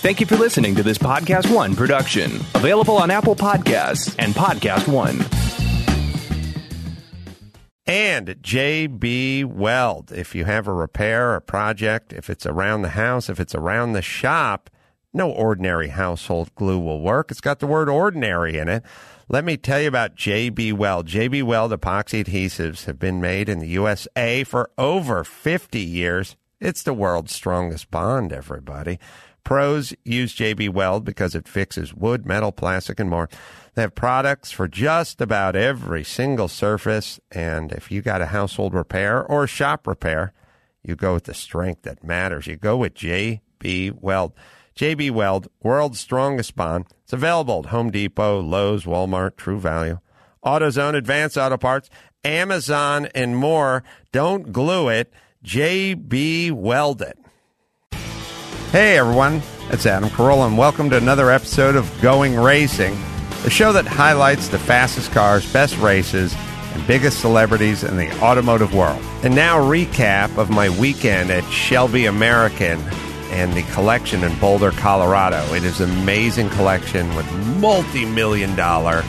Thank you for listening to this Podcast One production, available on Apple Podcasts and Podcast One. And JB Weld. If you have a repair, a project, if it's around the house, if it's around the shop, no ordinary household glue will work. It's got the word ordinary in it. Let me tell you about JB Weld. JB Weld epoxy adhesives have been made in the USA for over 50 years. It's the world's strongest bond, everybody. Pros use JB Weld because it fixes wood, metal, plastic, and more. They have products for just about every single surface. And if you got a household repair or shop repair, you go with the strength that matters. You go with JB Weld. JB Weld, world's strongest bond. It's available at Home Depot, Lowe's, Walmart, True Value, AutoZone, Advanced Auto Parts, Amazon, and more. Don't glue it. JB Weld it. Hey everyone, it's Adam Carolla, and welcome to another episode of Going Racing, the show that highlights the fastest cars, best races, and biggest celebrities in the automotive world. And now, recap of my weekend at Shelby American and the collection in Boulder, Colorado. It is an amazing collection with multi million dollar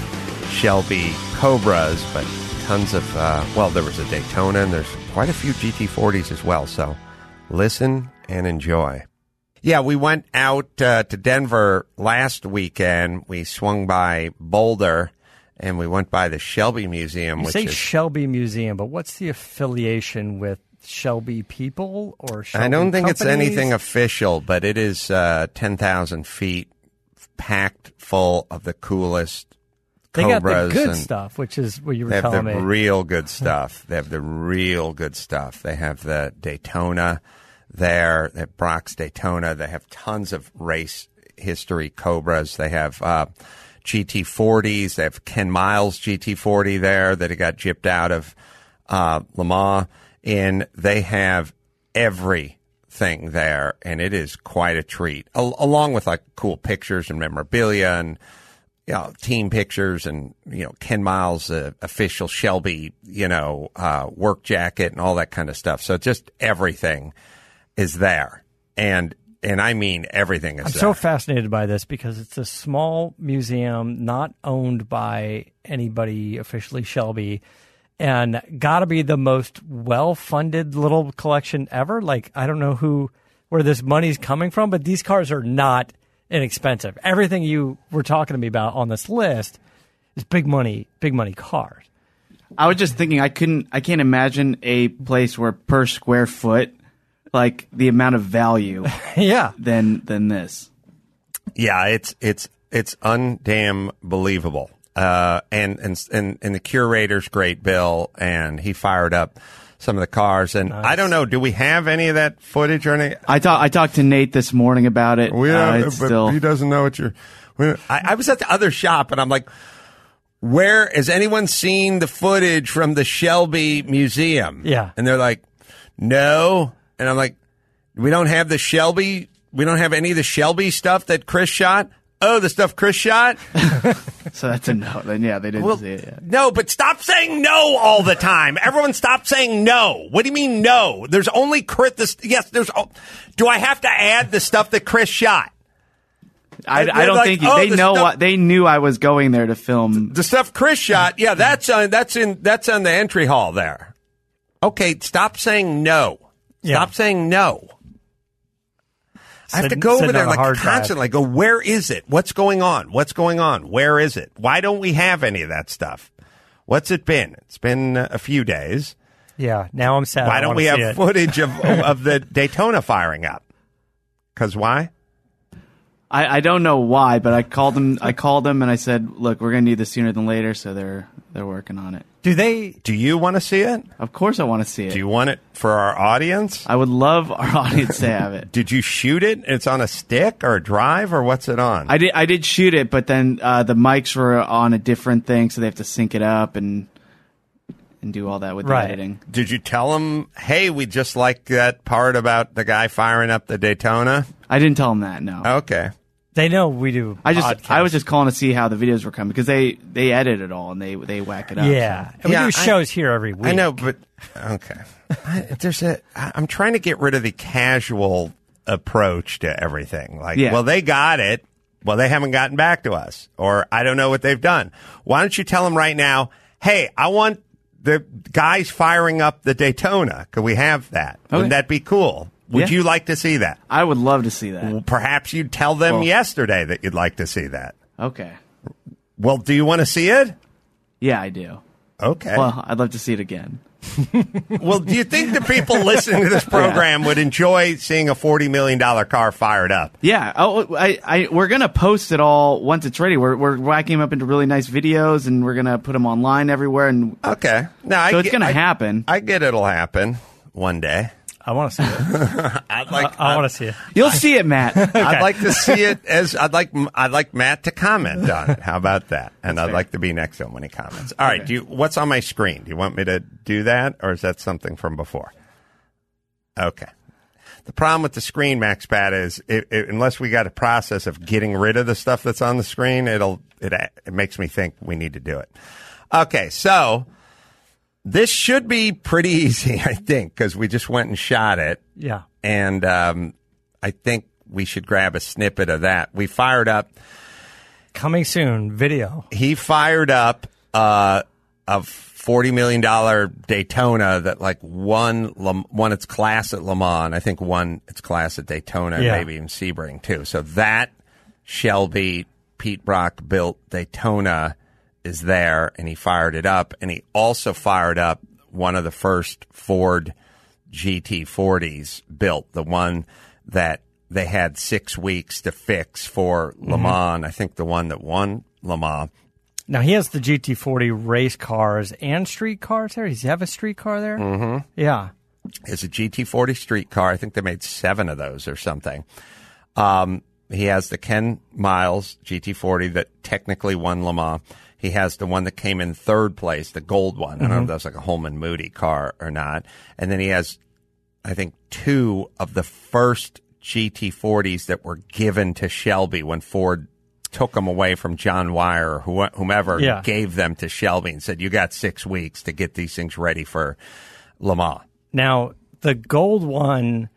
Shelby Cobras, but tons of, uh, well, there was a Daytona and there's quite a few GT40s as well. So listen and enjoy. Yeah, we went out uh, to Denver last weekend. We swung by Boulder and we went by the Shelby Museum, You which say is Shelby Museum, but what's the affiliation with Shelby people or Shelby I don't think it's anything official, but it is uh, 10,000 feet packed full of the coolest They got the good stuff, which is what you were telling They have the me. real good stuff. They have the real good stuff. They have the Daytona there. at Brock's Daytona. They have tons of race history Cobras. They have uh, GT40s. They have Ken Miles GT40 there that got gypped out of uh, Le Mans. And they have everything there, and it is quite a treat, Al- along with like cool pictures and memorabilia and you know, team pictures and, you know, Ken Miles' uh, official Shelby, you know, uh, work jacket and all that kind of stuff. So just everything is there. And, and I mean everything is I'm there. so fascinated by this because it's a small museum not owned by anybody officially Shelby and got to be the most well-funded little collection ever. Like I don't know who where this money's coming from, but these cars are not inexpensive. Everything you were talking to me about on this list is big money, big money cars. I was just thinking I couldn't I can't imagine a place where per square foot like the amount of value yeah. than than this. Yeah, it's it's it's undamn believable. Uh, and and and and the curator's great, Bill, and he fired up some of the cars. And I don't know, do we have any of that footage or any? I talked I talked to Nate this morning about it. We Uh, it's but still he doesn't know what you're. we- I, I was at the other shop and I'm like, where has anyone seen the footage from the Shelby Museum? Yeah. and they're like, no, and I'm like, we don't have the Shelby. We don't have any of the Shelby stuff that Chris shot. Oh, the stuff Chris shot. so that's a no. Then yeah, they didn't Well, see it yet. no, but stop saying no all the time. Everyone stop saying no. What do you mean no? There's only Chris. This, yes, there's. oh, Do I have to add the stuff that Chris shot? I, I don't like, think oh, they the know stuff- what they knew I was going there to film. The stuff Chris shot, yeah, that's on that's in that's on the entry hall there. Okay, stop saying no. Yeah. Stop saying no. I have to Sitting- go over there on a like hard drive. constantly. Go, where is it? What's going on? What's going on? Where is it? Why don't we have any of that stuff? What's it been? It's been a few days. Yeah, now I'm sad. Why don't wanna we have it. footage of of the Daytona firing up? Because why? I, I don't know why, but I called them. I called them and I said, "Look, we're gonna need this sooner than later." So they're they're working on it. Do they Do you want to see it? Of course, I want to see it. Do you want it for our audience? I would love our audience to have it. Did you shoot it? It's on a stick or a drive or what's it on? I did. I did shoot it, but then uh, the mics were on a different thing, so they have to sync it up and and do all that with Right. the editing. Did you tell them, hey, we just like that part about the guy firing up the Daytona? I didn't tell them that. No, Okay. They know we do. I just podcasts. I was just calling to see how the videos were coming because they they edit it all and they they whack it up. yeah. so. And we Yeah, do I- shows here every week. I know, but okay. I, there's a. I- I'm trying to get rid of the casual approach to everything. Like, Yeah. well, they got it. Well, they haven't gotten back to us, or I don't know what they've done. Why don't you tell them right now? Hey, I want the guys firing up the Daytona. Could we have that? Okay. Wouldn't that be cool? Would Yeah. you like to see that? I would love to see that. Perhaps you'd tell them Well- yesterday that you'd like to see that. Okay. Well, do you want to see it? Yeah, I do. Okay. Well, I'd love to see it again. Well, do you think the people listening to this program would enjoy seeing a $40 million car fired up? Yeah. Oh, I, I, we're gonna post it all once it's ready. We're, we're whacking them up into really nice videos, and we're gonna put them online everywhere. And Okay. Now, so I it's get- gonna I- happen. I get it'll happen one day. I want to see it. I'd like, I want to see it. You'll see it, Matt. I'd like to see it as I'd like I'd like Matt to comment on it. How about that? And I'd fair. like to be next to him when he comments. All right. Do you, what's on my screen? Do you want me to do that, or is that something from before? Okay. The problem with the screen, Max Pat, is it, it, unless we got a process of getting rid of the stuff that's on the screen, it'll it it makes me think we need to do it. Okay, so this should be pretty easy, I think, because we just went and shot it Yeah. and um, I think we should grab a snippet of that. We fired up. Coming soon, video. He fired up uh, a forty million dollar Daytona that like won Le- won its class at Le Mans. I think won its class at Daytona, Yeah. maybe even Sebring too. So that Shelby Pete Brock built Daytona is there, and he fired it up, and he also fired up one of the first Ford GT40s built, the one that they had six weeks to fix for Le Mans. I think the one that won Le Mans. Now he has the GT40 race cars and street cars there. Does he have a street car there? Mm-hmm. Yeah. it's a GT40 street car. I think they made seven of those or something. Um, he has the Ken Miles GT40 that technically won Le Mans. He has the one that came in third place, the gold one. I don't know if mm-hmm. that's like a Holman Moody car or not. And then he has, I think, two of the first GT40s that were given to Shelby when Ford took them away from John Wyer or who- whomever Yeah. gave them to Shelby and said, "You got six weeks to get these things ready for Le Mans." Now the gold one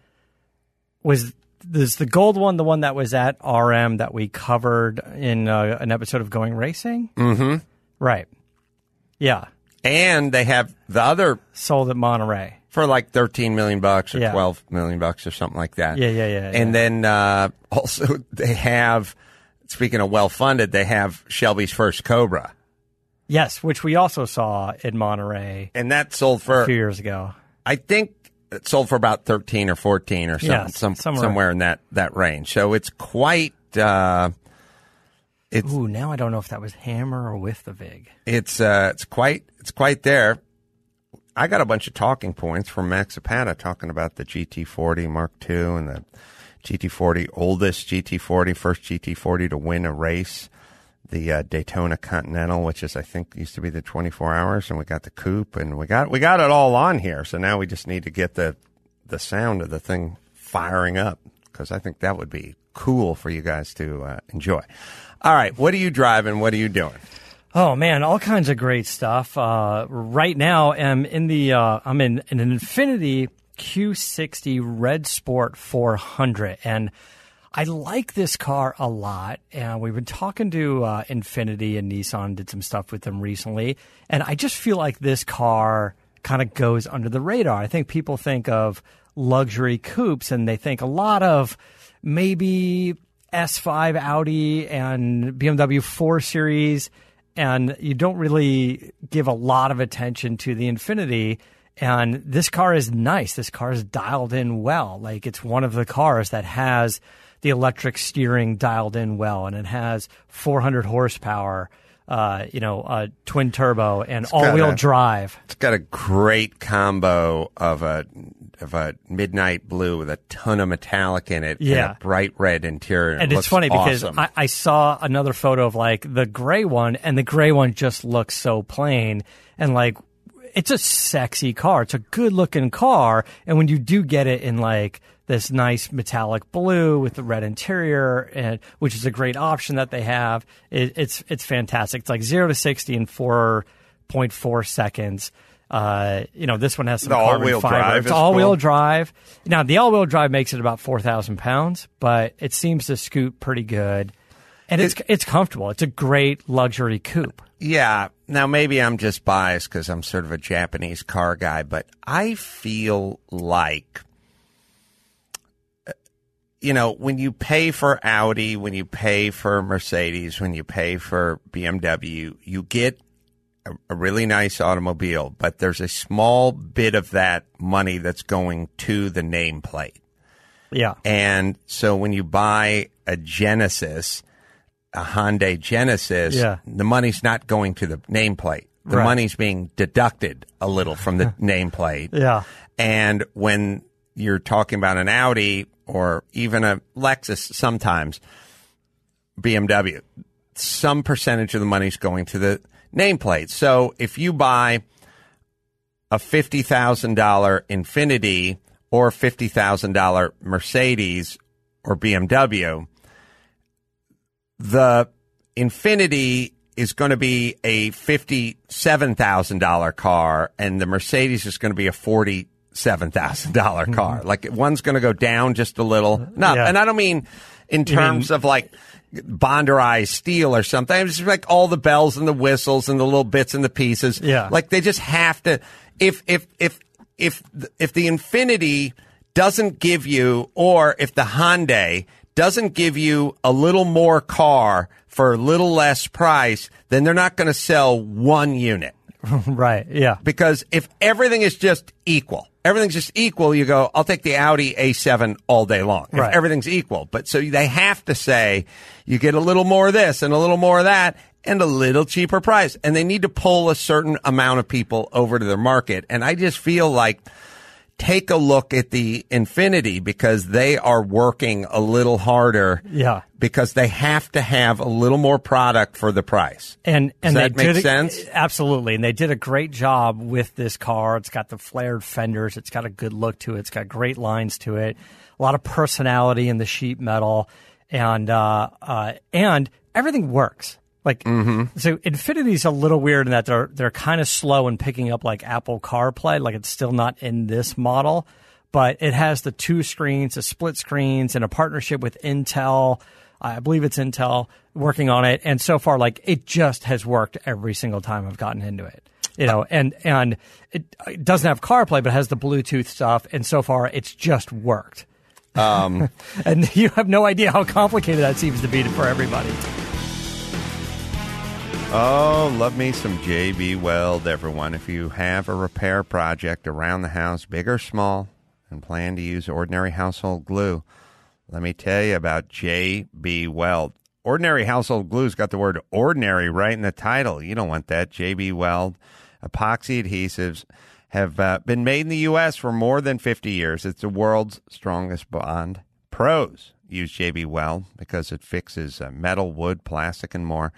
was is the gold one the one that was at RM that we covered in uh, an episode of Going Racing? Mm-hmm. Right. Yeah. And they have the other Sold at Monterey. for like 13 million bucks or Yeah. 12 million bucks or something like that. Yeah, yeah, yeah, And yeah. then uh, also they have, speaking of well funded, they have Shelby's first Cobra. Yes, which we also saw in Monterey And that sold for a few years ago. I think it sold for about 13 or 14 or something, Yeah, some, somewhere. somewhere in that, that range. So it's quite, uh, it's, Ooh, now I don't know if that was Hammer or with the Vig. it's, uh, it's quite, it's quite there. I got a bunch of talking points from Max Zapata talking about the GT40 Mark II and the GT40, oldest GT40, first GT40 to win a race, the uh, Daytona Continental, which is I think used to be the 24 hours, and we got the coupe, and we got we got it all on here. So now we just need to get the the sound of the thing firing up because I think that would be cool for you guys to uh, enjoy. All right, what are you driving? What are you doing? Oh man, all kinds of great stuff. Uh, right now, I'm in the uh, I'm in, in an Infiniti Q60 Red Sport 400, and I like this car a lot. And we've been talking to uh, Infiniti and Nissan, did some stuff with them recently, and I just feel like this car kind of goes under the radar. I think people think of luxury coupes, and they think a lot of maybe S5 Audi and BMW 4 Series, and you don't really give a lot of attention to the Infiniti. And this car is nice. This car is dialed in well. Like it's one of the cars that has the electric steering dialed in well, and it has 400 horsepower. Uh, you know, uh, twin turbo and all wheel drive. It's got a great combo of a of a midnight blue with a ton of metallic in it, Yeah. and a bright red interior. and It it's funny because. I, I saw another photo of like the gray one, and the gray one just looks so plain and like it's a sexy car. It's a good looking car, and when you do get it in like this nice metallic blue with the red interior, and which is a great option that they have, it, it's it's fantastic. It's like zero to sixty in four point four seconds. Uh, you know, this one has some The all-wheel fiber. drive It's all-wheel cool. drive. Now, the all-wheel drive makes it about four thousand pounds, but it seems to scoot pretty good, and it's it's comfortable. It's a great luxury coupe. Yeah. Now, maybe I'm just biased because I'm sort of a Japanese car guy, but I feel like, you know, when you pay for Audi, when you pay for Mercedes, when you pay for BMW, you get a, a really nice automobile, but there's a small bit of that money that's going to the nameplate. Yeah, And so when you buy a Genesis, a Hyundai Genesis, Yeah. the money's not going to the nameplate. The Right. money's being deducted a little from the nameplate. yeah, And when you're talking about an Audi or even a Lexus, sometimes BMW, some percentage of the money is going to the nameplate. So if you buy a $50,000 Infiniti or $50,000 Mercedes or BMW, the Infiniti is going to be a $57,000 car and the Mercedes is going to be a $47,000 mm-hmm. car. Like one's going to go down just a little. No, Yeah. and I don't mean in terms of like bonderized steel or something. It's just like all the bells and the whistles and the little bits and the pieces. Yeah. Like they just have to if if if if if the Infiniti doesn't give you or if the Hyundai doesn't give you a little more car for a little less price, then they're not going to sell one unit. right. Yeah, Because if everything is just equal, everything's just equal, you go, I'll take the Audi A7 all day long. If Right. everything's equal. But so they have to say, you get a little more of this and a little more of that and a little cheaper price. And they need to pull a certain amount of people over to their market. And I just feel like, take a look at the Infiniti because they are working a little harder. Yeah. Because they have to have a little more product for the price. And and that they make did sense? Absolutely, and they did a great job with this car. It's got the flared fenders. It's got a good look to it. It's got great lines to it. A lot of personality in the sheet metal, and uh, uh, and everything works. Like so, Infiniti's a little weird in that they're they're kind of slow in picking up like Apple CarPlay. Like it's still not in this model, but it has the two screens, the split screens, and a partnership with Intel. I believe it's Intel working on it, and so far, like it just has worked every single time I've gotten into it. You know, and and it, it doesn't have CarPlay, but it has the Bluetooth stuff, and so far, it's just worked. Um, and you have no idea how complicated that seems to be for everybody. Oh, love me some JB Weld, everyone. If you have a repair project around the house, big or small, and plan to use ordinary household glue, let me tell you about JB Weld. Ordinary household glue's got the word ordinary right in the title. You don't want that. JB Weld epoxy adhesives have uh, been made in the U.S. for more than 50 years. It's the world's strongest bond. Pros use JB Weld because it fixes uh, metal, wood, plastic, and more.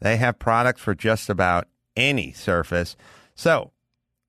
They have products for just about any surface. So,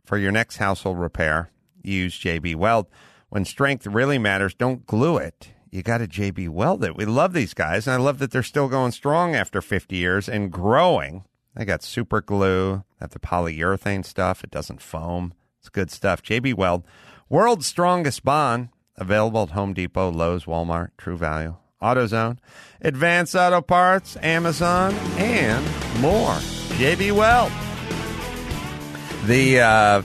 for your next household repair, use JB Weld. When strength really matters, don't glue it. You got to JB Weld it. We love these guys, and I love that they're still going strong after 50 years and growing. They got super glue, have the polyurethane stuff. It doesn't foam. It's good stuff. JB Weld, world's strongest bond, available at Home Depot, Lowe's, Walmart, True Value, AutoZone, Advanced Auto Parts, Amazon, and more. JB Weld. The uh,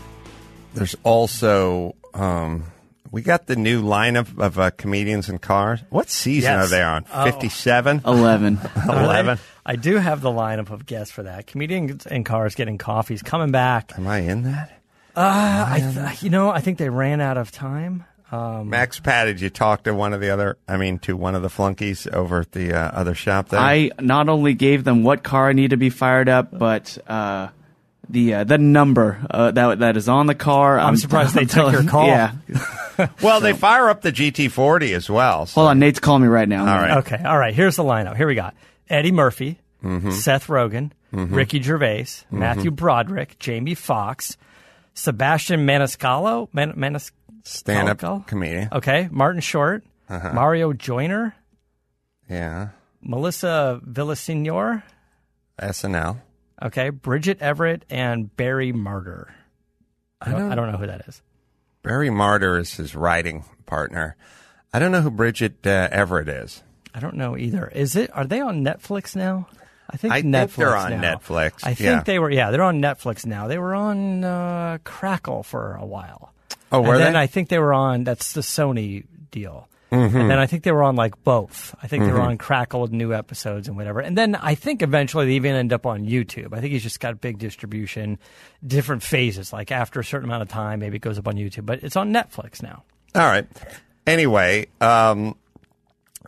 there's also um, we got the new lineup of uh, comedians and cars. What season Yes. are they on? Oh. Fifty-seven. 11. Eleven. I, I do have the lineup of guests for that. Comedians and cars getting coffees coming back. Am I in that? Uh, I th- you know, I think they ran out of time. Um, Max Pat, did you talk to one of the other? I mean, to one of the flunkies over at the uh, other shop there. I not only gave them what car I need to be fired up, but uh, the uh, the number uh, that that is on the car. I'm surprised they took your call. Yeah. well, they fire up the GT40 as well. so- Hold on, Nate's calling me right now. All right. Okay, all right. Here's the lineup. Here we got Eddie Murphy, Mm-hmm. Seth Rogen, Ricky Gervais, Matthew Broderick, Jamie Foxx, Sebastian Maniscalco, Man- Manis- Stand-up Calco? comedian. Okay, Martin Short, Uh-huh. Mario Joyner, Yeah. Melissa Villasenor, SNL. okay, Bridget Everett, and Barry Marder. I don't, I don't know who that is. Barry Marder is his writing partner. I don't know who Bridget uh, Everett is. I don't know either. Is it? Are they on Netflix now? I think I think Netflix they're on now. Netflix, I think yeah. they were. Yeah, they're on Netflix now. They were on uh, Crackle for a while. Oh, were and then they? I think they were on. That's the Sony deal. Mm-hmm. And then I think they were on like both. I think they were on Crackle with new episodes and whatever. And then I think eventually they even end up on YouTube. I think he's just got big distribution, different phases. Like after a certain amount of time, maybe it goes up on YouTube. But it's on Netflix now. All right. Anyway, um,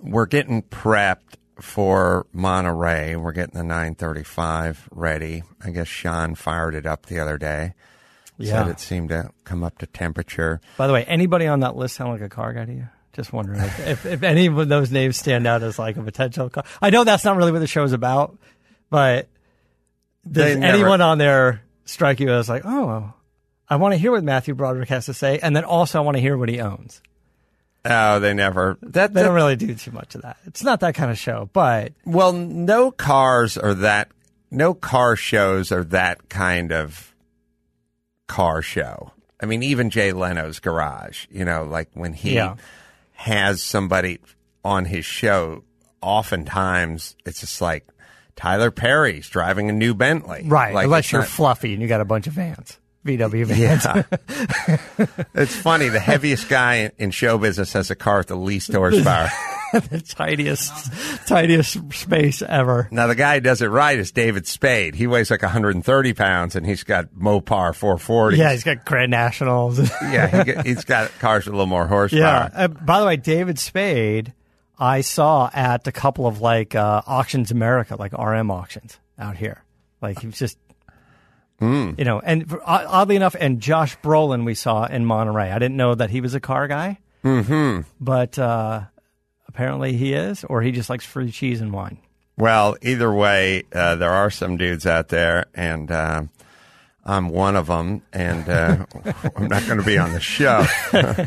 we're getting prepped for Monterey. We're getting the 935 ready. I guess Sean fired it up the other day. Said Yeah. it seemed to come up to temperature. By the way, anybody on that list sound like a car guy to you? Just wondering if, if, if any of those names stand out as like a potential car. I know that's not really what the show's about, but does never- anyone on there strike you as like, oh, I want to hear what Matthew Broderick has to say, and then also I want to hear what he owns. Oh, they never. That, They that don't really do too much of that. It's not that kind of show, but well, no cars are that. No car shows are that kind of car show. I mean, even Jay Leno's garage. You know, like when he Yeah. has somebody on his show, oftentimes it's just like Tyler Perry's driving a new Bentley. right, Like, unless you're not- fluffy and you got a bunch of vans, VW vans. Yeah. it's funny. The heaviest guy in, in show business has a car with the least horsepower. the tiniest, tiniest space ever. now, the guy who does it right is David Spade. He weighs like 130 pounds and he's got Mopar 440. Yeah, he's got Grand Nationals. yeah, he, he's got cars with a little more horsepower. Yeah. Uh, by the way, David Spade, I saw at a couple of like uh, auctions America, like RM auctions out here. Like he was just, Hmm. you know, and oddly enough, and Josh Brolin we saw in Monterey. I didn't know that he was a car guy, mm-hmm. but uh, apparently he is, or he just likes free cheese and wine. Well, either way, uh, there are some dudes out there, and uh, I'm one of them, and uh, I'm not going to be on the show.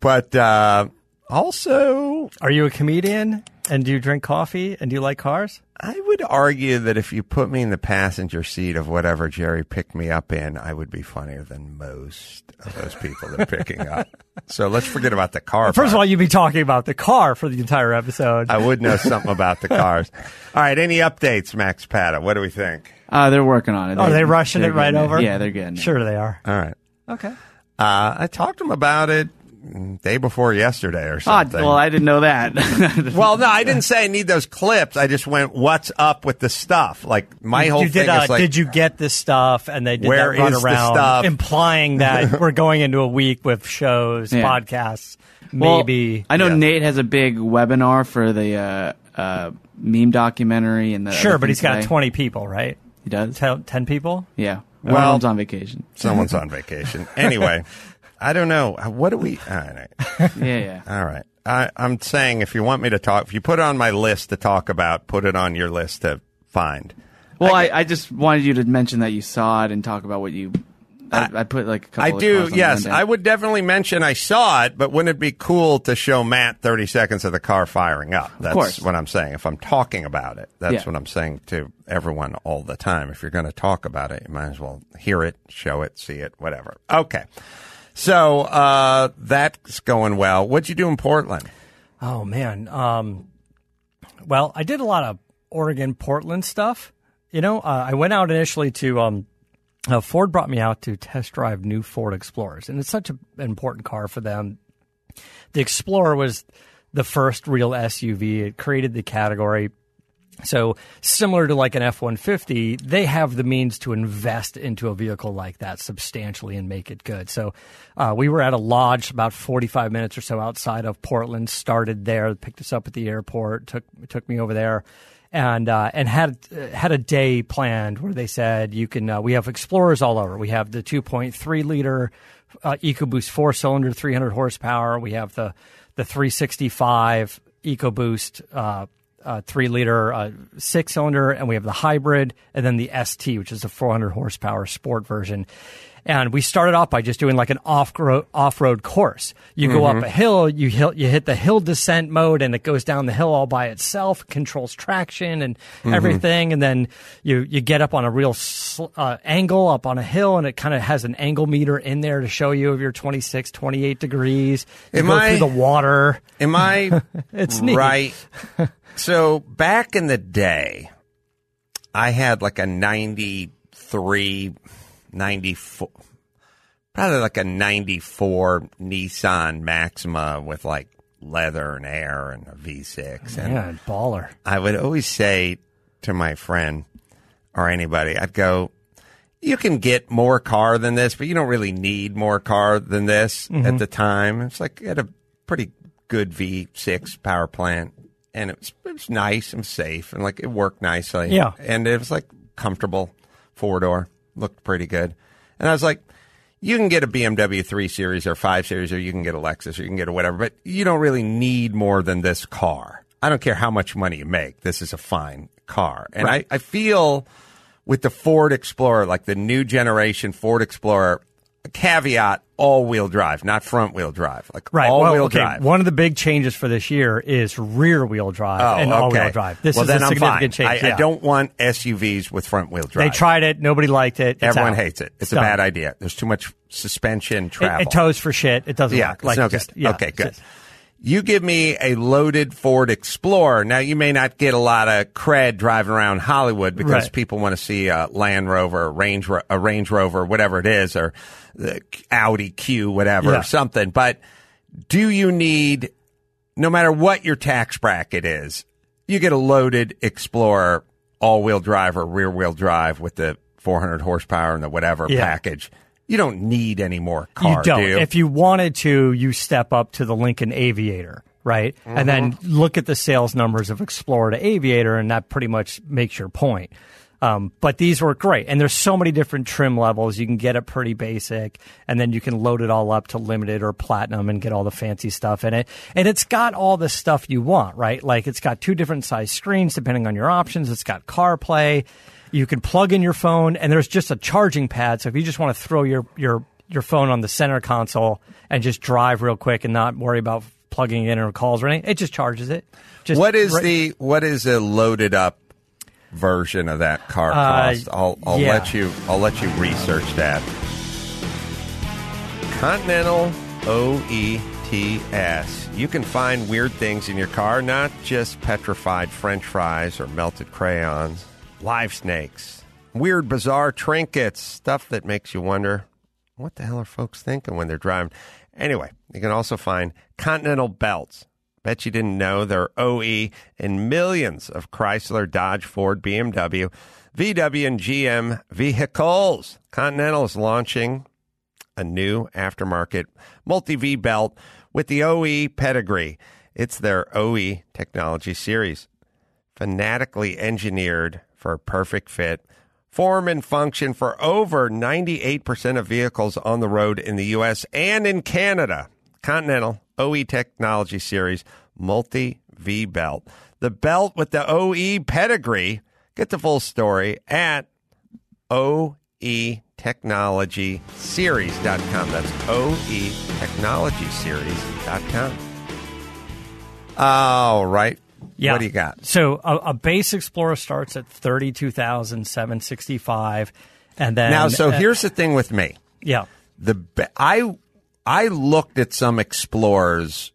but uh, also, Are you a comedian? And do you drink coffee? And do you like cars? I would argue that if you put me in the passenger seat of whatever Jerry picked me up in, I would be funnier than most of those people they're picking up. So let's forget about the car. First of all, you'd be talking about the car for the entire episode. I would know something about the cars. All right, any updates, Max Pata? What do we think? Uh, they're working on it. Are they rushing they're it right getting over? Yeah, they're getting it. Sure, they are. All right. Okay. Uh, I talked to him about it day before yesterday or Ah, something. well, I didn't know that. Well, no, I didn't say I need those clips. I just went, "What's up with the stuff?" Like my whole you thing did, uh, is like, did you get this stuff? And they did Where that run is the around, stuff? implying that we're going into a week with shows, Yeah. podcasts, Well, maybe. I know Yeah. Nate has a big webinar for the uh, uh, meme documentary and the sure, but thing he's got twenty people, right? He does. Ten, 10 people. Yeah. Well- Well, on vacation. someone's on vacation. Anyway, I don't know. What do we? All right. Yeah, yeah. All right. I, I'm saying if you want me to talk, if you put it on my list to talk about, put it on your list to find. Well, I I, I, just wanted you to mention that you saw it and talk about what you. I, I put like a couple. I of do, cars on the yes. I would definitely mention I saw it, but wouldn't it be cool to show Matt 30 seconds of the car firing up? That's course. what I'm saying. If I'm talking about it, that's Yeah. what I'm saying to everyone all the time. If you're going to talk about it, you might as well hear it, show it, see it, whatever. Okay. So uh, that's going well. What'd you do in Portland? Oh man. Um, well, I did a lot of Oregon, Portland stuff. You know, uh, I went out initially to um, uh, Ford brought me out to test drive new Ford Explorers, and it's such an important car for them. The Explorer was the first real SUV. It created the category. So similar to like an F one fifty, they have the means to invest into a vehicle like that substantially and make it good. So uh, we were at a lodge about forty five minutes or so outside of Portland. Started there, picked us up at the airport, took took me over there, and uh, and had had a day planned where they said you can. Uh, we have Explorers all over. We have the two point three liter uh, EcoBoost four cylinder, three hundred horsepower. We have the the three sixty five EcoBoost. Uh, three liter uh, six cylinder, and we have the hybrid, and then the ST, which is the 400 horsepower sport version. And we started off by just doing like an off off road course. You go Mm-hmm. up a hill, you hit, you hit the hill descent mode, and it goes down the hill all by itself, controls traction and Mm-hmm. everything. And then you you get up on a real sl- uh, angle up on a hill, and it kind of has an angle meter in there to show you if you're 26, 28 degrees. You Am go I- through the water. Am I It's neat. right? so back in the day, I had like a 93, 94, probably like a 94 Nissan Maxima with like leather and air and a V6. And Yeah, baller. I would always say to my friend or anybody, I'd go, you can get more car than this, but you don't really need more car than this Mm-hmm. at the time. It's like it had a pretty good V6 power plant and it was, it was nice and safe and like it worked nicely. Yeah. And it was like comfortable four door, looked pretty good. And I was like, you can get a BMW 3 Series or 5 Series, or you can get a Lexus, or you can get a whatever, but you don't really need more than this car. I don't care how much money you make. This is a fine car. And I, I feel with the Ford Explorer, like the new generation Ford Explorer, caveat all wheel drive, not front wheel drive, like Right. all well, wheel okay. drive. One of the big changes for this year is rear wheel drive Oh, and all wheel drive. This well, is then a I'm significant fine. change. I, yeah. I don't want SUVs with front wheel drive. They tried it. Nobody liked it. It's Everyone out. hates it. It's a bad idea. There's too much suspension It, travel. it tows for shit. It doesn't Yeah, work. it's Like no just, good. yeah, okay, good. just- You give me a loaded Ford Explorer. Now, you may not get a lot of cred driving around Hollywood because Right. people want to see a Land Rover, a Range, Ro- a Range Rover, whatever it is, or the Audi Q, whatever, Yeah. or something. But do you need, no matter what your tax bracket is, you get a loaded Explorer, all wheel drive or rear wheel drive with the 400 horsepower and the whatever Yeah. package. You don't need any more car, you don't. do you? If you wanted to, you step up to the Lincoln Aviator, right? And then Mm-hmm. look at the sales numbers of Explorer to Aviator, and that pretty much makes your point. Um, but these work great, and there's so many different trim levels. You can get it pretty basic, and then you can load it all up to limited or platinum and get all the fancy stuff in it. And it's got all the stuff you want, right? Like it's got two different size screens depending on your options. It's got CarPlay. You can plug in your phone, and there's just a charging pad. So if you just want to throw your your your phone on the center console and just drive real quick and not worry about plugging in or calls or anything, it just charges it. Just What is right- the what is a loaded up version of that car cost? I'll I'll Uh, yeah. let you I'll let you research that. Continental OETS. You can find weird things in your car, not just petrified French fries or melted crayons, live snakes, weird bizarre trinkets, stuff that makes you wonder what the hell are folks thinking when they're driving? Anyway, you can also find Continental belts. Bet you didn't know they're OE in millions of Chrysler, Dodge, Ford, BMW, VW, and GM vehicles. Continental is launching a new aftermarket multi V belt with the OE pedigree. It's their OE technology series, fanatically engineered for a perfect fit, form and function for over 98% of vehicles on the road in the U.S. and in Canada. Continental OE technology series multi V belt. The belt with the OE pedigree. Get the full story at OE oetechnologyseries.com. That's oetechnologyseries.com. All right. Yeah. What do you got? So a, a base Explorer starts at thirty two thousand seven sixty five, and then Now, so uh, here's the thing with me. yeah, The I I looked at some Explorers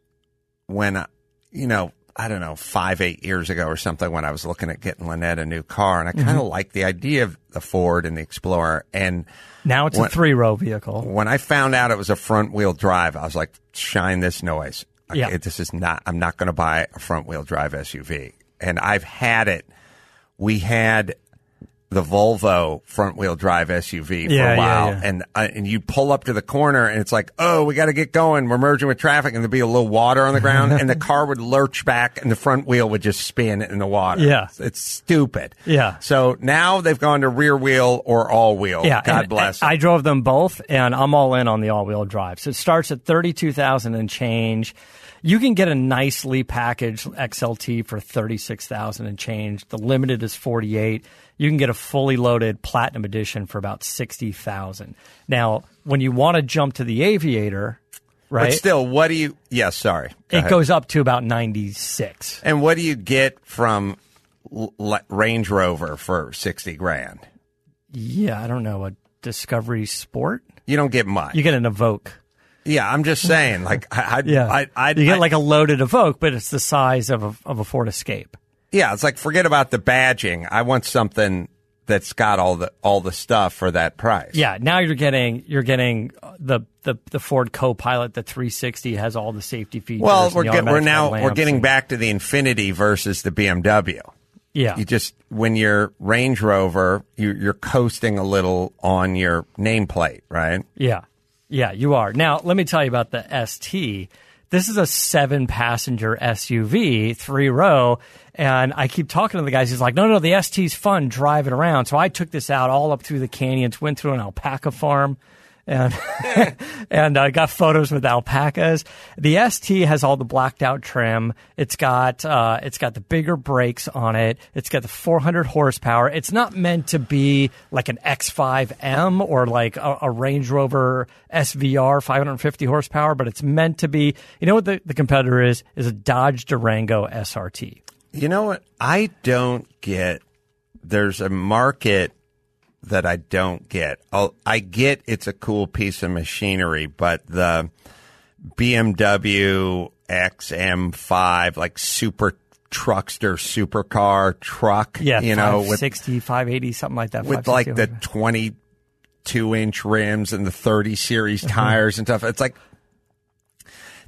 when you know I don't know five eight years ago or something when I was looking at getting Lynette a new car, and I kind of Mm-hmm. liked the idea of the Ford and the Explorer. And now it's What- a three row vehicle. when I found out it was a front wheel drive, I was like, shine this noise. Yeah. This is not, I'm not going to buy a front wheel drive SUV. And I've had it. We had the Volvo front wheel drive SUV for Yeah, a while. yeah. And, uh, and you pull up to the corner and it's like, oh, we got to get going. We're merging with traffic and there'd be a little water on the ground and the car would lurch back and the front wheel would just spin in the water. Yeah. It's stupid. Yeah. So now they've gone to rear wheel or all wheel. Yeah, God bless. I, I drove them both, and I'm all in on the all-wheel drive. So it starts at thirty-two thousand and change. you can get a nicely packaged XLT for thirty six thousand and change. The limited is forty eight. You can get a fully loaded platinum edition for about sixty thousand. Now, when you want to jump to the Aviator, right? But still, what do you? Yeah, sorry. Go it ahead. goes up to about ninety six. And what do you get from L- L- Range Rover for sixty grand? Yeah, I don't know a Discovery Sport. You don't get much. You get an Evoque. yeah, I'm just saying. Like, I, I, Yeah, I, I, you get like a loaded Evoque, but it's the size of a of a Ford Escape. Yeah. It's like forget about the badging. I want something that's got all the all the stuff for that price. Yeah, now you're getting you're getting the the, the Ford Copilot, the 360 has all the safety features. Well, we're get, we're now we're getting back to the Infiniti versus the BMW. Yeah, You just when you're Range Rover, you, you're coasting a little on your nameplate, right? yeah, yeah. You are now. Let me tell you about the ST. This is a seven passenger SUV, three row. And I keep talking to the guys. He's like, no, no, the ST's fun driving around. So I took this out all up through the canyons, went through an alpaca farm and, and I got photos with alpacas. The ST has all the blacked out trim. It's got, uh, it's got the bigger brakes on it. It's got the 400 horsepower. It's not meant to be like an X5M or like a, a Range Rover SVR 550 horsepower, but it's meant to be, you know what the, the competitor is? Is a Dodge Durango SRT. You know what? I don't get. There's a market that I don't get. I'll, I get it's a cool piece of machinery, but the BMW XM5, like super truckster, supercar truck, Yeah, you know, with 560, 580, something like that. with like the 560. 22 inch rims and the 30 series Mm-hmm. tires and stuff. It's like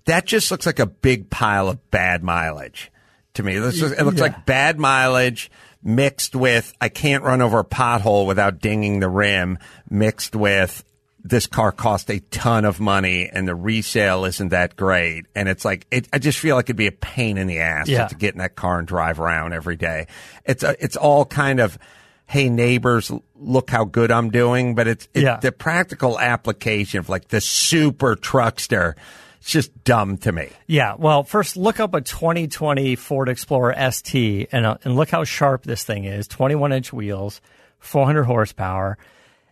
that just looks like a big pile of bad mileage to me. This is, it looks Yeah. like bad mileage mixed with I can't run over a pothole without dinging the rim, mixed with this car cost a ton of money and the resale isn't that great. And it's like, it, I just feel like it'd be a pain in the ass Yeah. to get in that car and drive around every day. It's a, it's all kind of, hey neighbors, look how good I'm doing. But it's, it, Yeah. the practical application of like the super truckster. It's just dumb to me. Yeah, well, first look up a 2020 Ford Explorer ST and, uh, and look how sharp this thing is 21 inch wheels, 400 horsepower.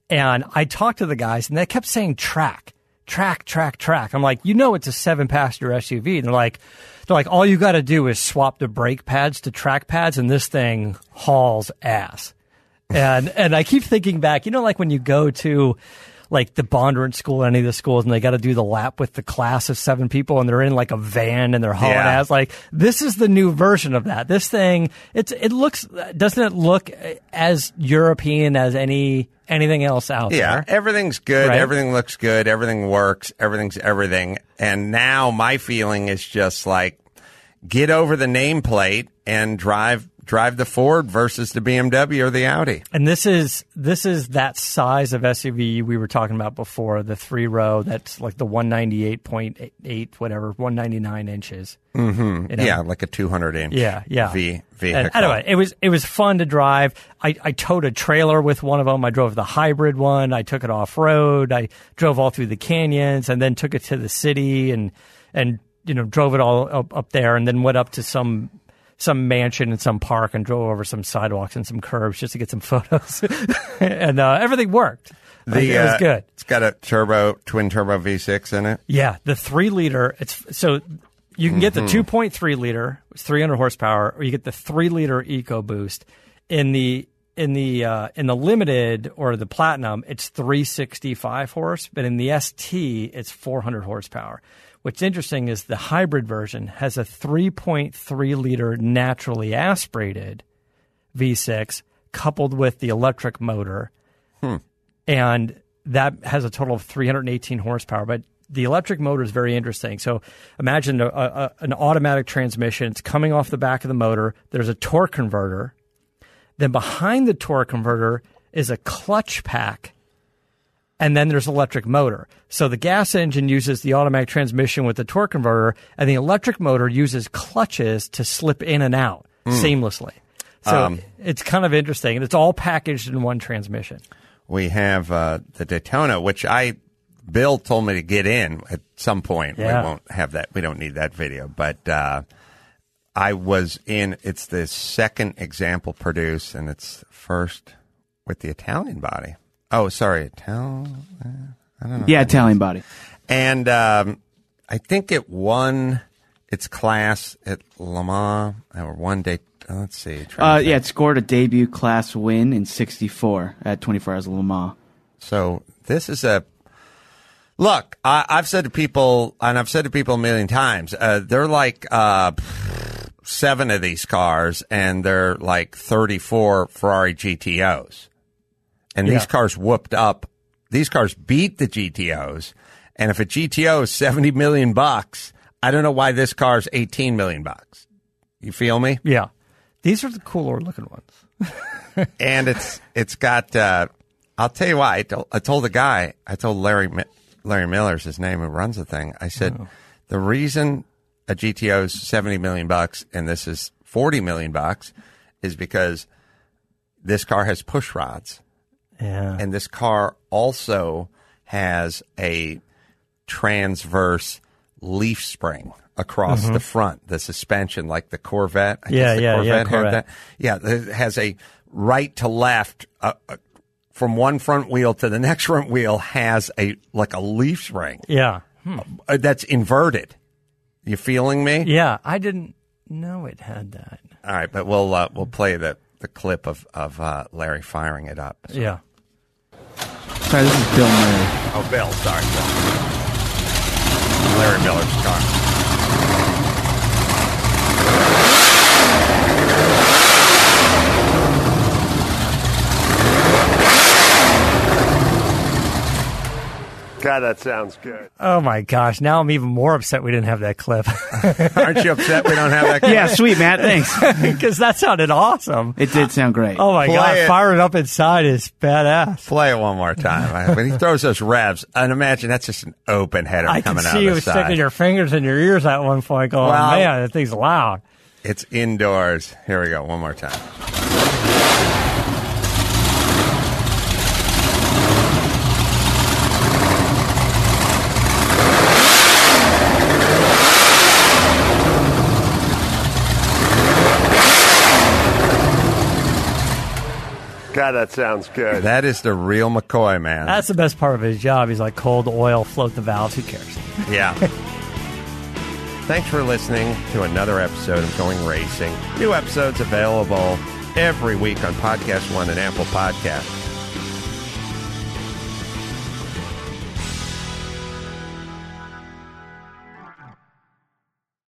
And I talked to the guys and they kept saying track, track, track, track. I'm like, you know, it's a seven passenger SUV. And they're like, they're like, all you got to do is swap the brake pads to track pads and this thing hauls ass. And, and I keep thinking back, you know, like when you go to, like the Bondurant school, any of the schools, and they got to do the lap with the class of seven people, and they're in like a van and they're hauling Yeah. ass. Like this is the new version of that. This thing, it's it looks doesn't it look as European as any anything else out Yeah, there? Yeah, everything's good. Right. Everything looks good. Everything works. Everything's everything. And now my feeling is just like get over the nameplate and drive drive the Ford versus the BMW or the Audi. And this is this is that size of SUV we were talking about before, the three row. That's like the one ninety eight point eight, whatever, one ninety nine inches. Mm-hmm. Yeah, like a 200 inch Yeah, yeah. V vehicle. And anyway, it was it was fun to drive. I, I towed a trailer with one of them. I drove the hybrid one. I took it off road. I drove all through the canyons, and then took it to the city and and you know drove it all up, up there, and then went up to some some mansion in some park and drove over some sidewalks and some curbs just to get some photos, and uh, everything worked. Like, it was uh, good. It's got a turbo twin turbo V6 in it. Yeah, the three liter. It's so you can get the two point three liter, it's three hundred horsepower, or you get the three liter EcoBoost. In the in the uh, in the limited or the platinum, it's three sixty five horse, but in the ST, it's four hundred horsepower. What's interesting is the hybrid version has a three point three liter naturally aspirated V6 coupled with the electric motor hmm. and that has a total of 318 horsepower. But the electric motor is very interesting. So imagine a, a, an automatic transmission. It's coming off the back of the motor. There's a torque converter. Then behind the torque converter is a clutch pack. And then there's electric motor. So the gas engine uses the automatic transmission with the torque converter, and the electric motor uses clutches to slip in and out seamlessly. So it's kind of interesting, and it's all packaged in one transmission. We have uh, the Daytona, which I Bill told me to get in at some point. Yeah. We won't have that. We don't need that video. But uh, I was in. It's the second example produced, and it's first with the Italian body. Oh, sorry, Italian. I don't know. Yeah, Italian body. And um, I think it won its class at Le Mans or one day. uh, Let's see. Uh, yeah, it scored a debut class win in '64 at 24 Hours of Le Mans. So this is a look. I, I've said to people, and I've said to people a million times, uh, they're like uh, seven of these cars, and they're like thirty-four Ferrari GTOs, and Yeah. these cars whooped up. These cars beat the GTOs, and if a GTO is seventy million bucks, I don't know why this car's eighteen million bucks. You feel me? Yeah. These are the cooler looking ones. and it's it's got. Uh, I'll tell you why. I told, I told the guy. I told Larry Larry Miller's his name who runs the thing. I said the reason a GTO is seventy million bucks and this is forty million bucks is because this car has push rods Yeah. and this car also has a transverse leaf spring across the front, the suspension, like the Corvette. I Mm-hmm. Yeah, the yeah, yeah, Corvette had Corvette. that. Yeah, it has a right to left. Uh, uh, from one front wheel to the next front wheel has a like a leaf spring yeah. uh, that's inverted. You feeling me? Yeah. I didn't know it had that. All right, but we'll uh, we'll play the the clip of of uh, Larry firing it up. Yeah. Sorry, this is Bill Murray. Oh, Bill, sorry. Larry Miller's car. God, that sounds good. Oh my gosh. Now I'm even more upset we didn't have that clip Aren't you upset we don't have that? clip? Yeah, sweet, Matt. Thanks. because that sounded awesome. It did sound great. Oh my Play god, it. firing up inside is badass. Play it one more time. When he throws those revs, and imagine that's just an open header I can coming out I see you the sticking side. your fingers in your ears at one point, going, Well- "Man, that thing's loud." It's indoors. Here we go. One more time. God, that sounds good. That is the real McCoy, man. That's the best part of his job. He's like cold oil, float the valves. Who cares? Yeah. Thanks for listening to another episode of Going Racing. New episodes available every week on Podcast One and Apple Podcast.